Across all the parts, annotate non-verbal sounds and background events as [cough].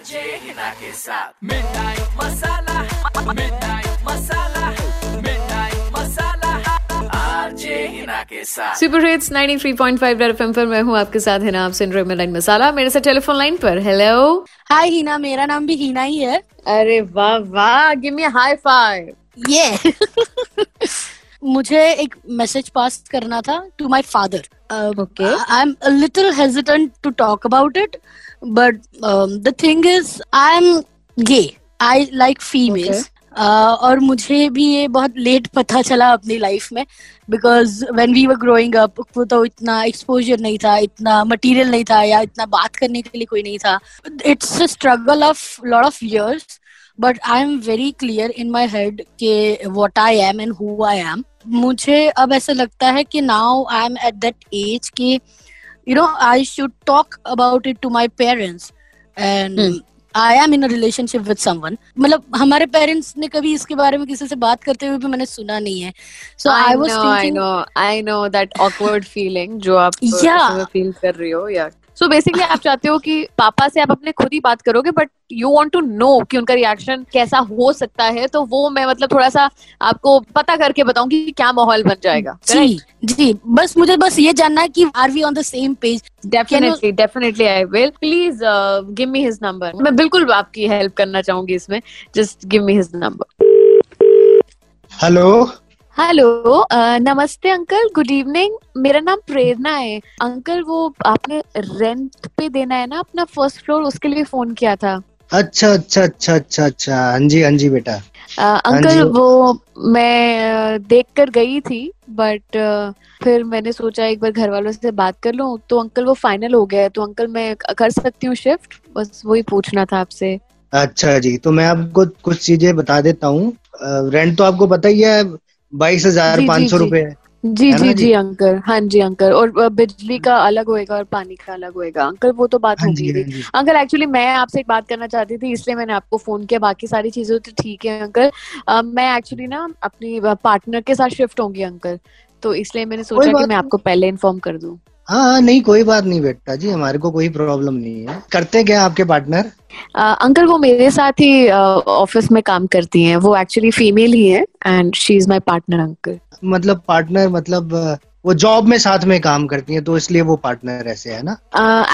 RJ Hina के साथ midnight masala midnight masala midnight masala RJ Hina के साथ सुपर हिट्स 93.5 रेड एफएम पर मैं हूँ आपके साथ है ना आप सुन रहे मिलन मसाला मेरे से टेलीफोन लाइन पर। हेलो हाय हीना मेरा नाम भी हीना ही है। अरे वाह वाह गिव मी हाई फाइव ये। [laughs] मुझे एक मैसेज पास करना था to my father okay I am little hesitant to talk about it but the thing is I am gay I like females और मुझे भी ये बहुत लेट पता चला अपनी लाइफ में because when we were growing up तो इतना एक्सपोजर नहीं था इतना मटेरियल नहीं था या इतना बात करने के लिए कोई नहीं था. It's a struggle of lot of years but I am very clear in my head के what I am and who I am मुझे अब ऐसा लगता है कि now I am at that age के you know I should talk about it to my parents and Hmm. I am in relationship with someone मतलब हमारे parents ने कभी इसके बारे में किसी से बात करते हुए भी मैंने सुना नहीं है so I was know, I I know, I know that awkward feeling जो आप Yeah. फील कर रही हो या सो बेसिकली आप चाहते हो कि पापा से आप अपने खुद ही बात करोगे but you want to know कि उनका रिएक्शन कैसा हो सकता है तो वो मैं मतलब थोड़ा सा आपको पता करके बताऊँगी कि क्या माहौल बन जाएगा जी जी बस मुझे बस ये जानना है कि are we on the same page definitely definitely I will please give me his number मैं बिल्कुल आपकी हेल्प करना चाहूँगी इसमें. Just give me his number hello hello नमस्ते अंकल गुड इवनिंग मेरा नाम प्रेरणा है। अंकल वो आपने रेंट पे देना है ना अपना फ़र्स्ट फ्लोर उसके लिए फ़ोन किया था। अच्छा अच्छा अच्छा अच्छा अच्छा। हाँ जी हाँ जी बेटा। अ, अंकल जी। वो मैं देख कर गई थी बट uh, फिर मैंने सोचा एक बार घर वालों से बात कर लूँ। तो अंकल वो फाइनल हो गया है। तो अंकल मैं कर सकती हूँ शिफ्ट बस वही पूछना था आपसे। अच्छा जी तो मैं आपको कुछ चीज़ें बता देता हूँ। रेंट तो आपको पता ही है बाईस हज़ार पाँच सौ रूपए। जी जी जी? अंकल। हाँ जी अंकल। और बिजली का अलग होएगा और पानी का अलग होएगा। अंकल वो तो बात हाँ गई थी अंकल एक्चुअली मैं आपसे एक बात करना चाहती थी इसलिए मैंने आपको फ़ोन किया। बाकी सारी चीज़ें तो ठीक है अंकल। मैं एक्चुअली ना अपनी पार्टनर के साथ शिफ्ट होंगी अंकल। तो इसलिए मैंने सोचा कि मैं आपको पहले इन्फॉर्म कर दूँ। हाँ हाँ नहीं कोई बात नहीं बेटा जी हमारे को कोई प्रॉब्लम नहीं है। करते क्या आपके पार्टनर अ, अंकल वो मेरे साथ ही ऑफ़िस में काम करती हैं। वो एक्चुअली फीमेल ही है and she is my partner uncle मतलब पार्टनर मतलब वो जॉब में साथ में काम करती हैं तो इसलिए वो पार्टनर ऐसे है ना?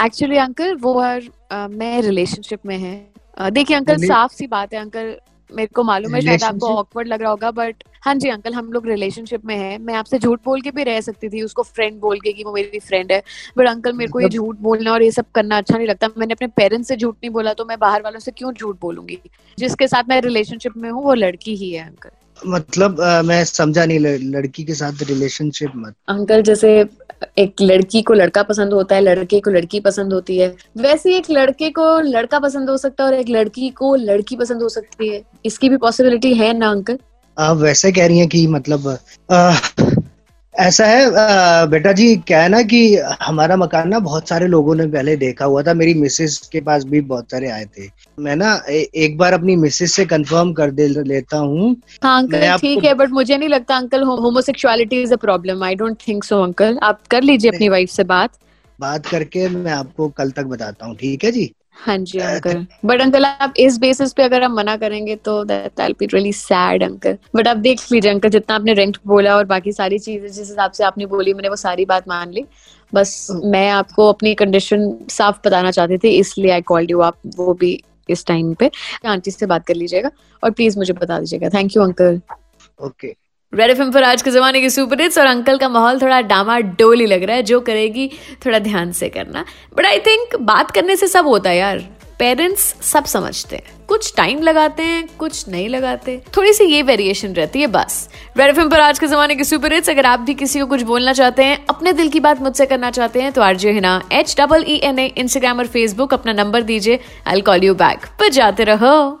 एक्चुअली अंकल वो और अ, मैं रिलेशनशिप में है। अ, देखिए अंकल साफ़ सी बात है अंकल मेरे को मालूम है शायद आपको ऑकवर्ड लग रहा होगा बट हाँ जी अंकल हम लोग रिलेशनशिप में हैं। मैं आपसे झूठ बोल के भी रह सकती थी उसको फ्रेंड बोल के कि वो मेरी फ्रेंड है। बट अंकल मेरे को ये झूठ बोलना और ये सब करना अच्छा नहीं लगता। मैंने अपने पेरेंट्स से झूठ नहीं बोला तो मैं बाहर वालों से क्यों झूठ बोलूँगी? जिसके साथ मैं रिलेशनशिप में हूँ वो लड़की ही है अंकल। मतलब अ, मैं समझा नहीं लड़की के साथ रिलेशनशिप मत। अंकल जैसे एक लड़की को लड़का पसंद होता है लड़के को लड़की पसंद होती है वैसे ही एक लड़के को लड़का पसंद हो सकता है और एक लड़की को लड़की पसंद हो सकती है। इसकी भी पॉसिबिलिटी है ना अंकल? आप वैसे कह रही हैं कि मतलब अ, ऐसा है अ, बेटा जी क्या है ना कि हमारा मकान ना बहुत सारे लोगों ने पहले देखा हुआ था। मेरी मिसेस के पास भी बहुत सारे आए थे। मैं ना ए, एक बार अपनी मिसेस से कंफर्म कर दे लेता हूँ। हाँ अंकल ठीक है बट मुझे नहीं लगता uncle homosexuality is a problem I don't think so uncle आप कर लीजिए अपनी वाइफ से बात। बात करके मैं आपको कल तक बताता हूँ ठीक है जी? हाँ जी अंकल बट अंकल आप इस बेसिस पे अगर आप मना करेंगे तो that be really sad uncle but आप देख लीजिए अंकल जितना आपने रेंट बोला और बाकी सारी चीज़ें जिस हिसाब से आपने बोली मैंने वो सारी बात मान ली. बस मैं आपको अपनी कंडीशन साफ़ बताना चाहती थी इसलिए आई कॉल्ड यू आप वो भी इस टाइम पे. आंटी से बात कर लीजिएगा और प्लीज़ मुझे बता दीजिएगा. Thank you uncle okay red F पर आज के जमाने के सुपर हिट्स और अंकल का माहौल थोड़ा डामा डोली लग रहा है, जो करेगी थोड़ा ध्यान से करना। बट आई थिंक बात करने से सब होता है यार। पेरेंट्स सब समझते हैं। कुछ टाइम लगाते हैं, कुछ नहीं लगाते। थोड़ी सी ये वेरिएशन रहती है बस। रेड एफ़ पर आज के जमाने के सुपर हिट्स अगर आप भी किसी को कुछ बोलना चाहते हैं, अपने दिल की बात मुझसे करना चाहते हैं तो RJ Hina H double E N A Instagram और फेसबुक अपना नंबर दीजिए। आई कॉल यू बैक पर जाते रहो।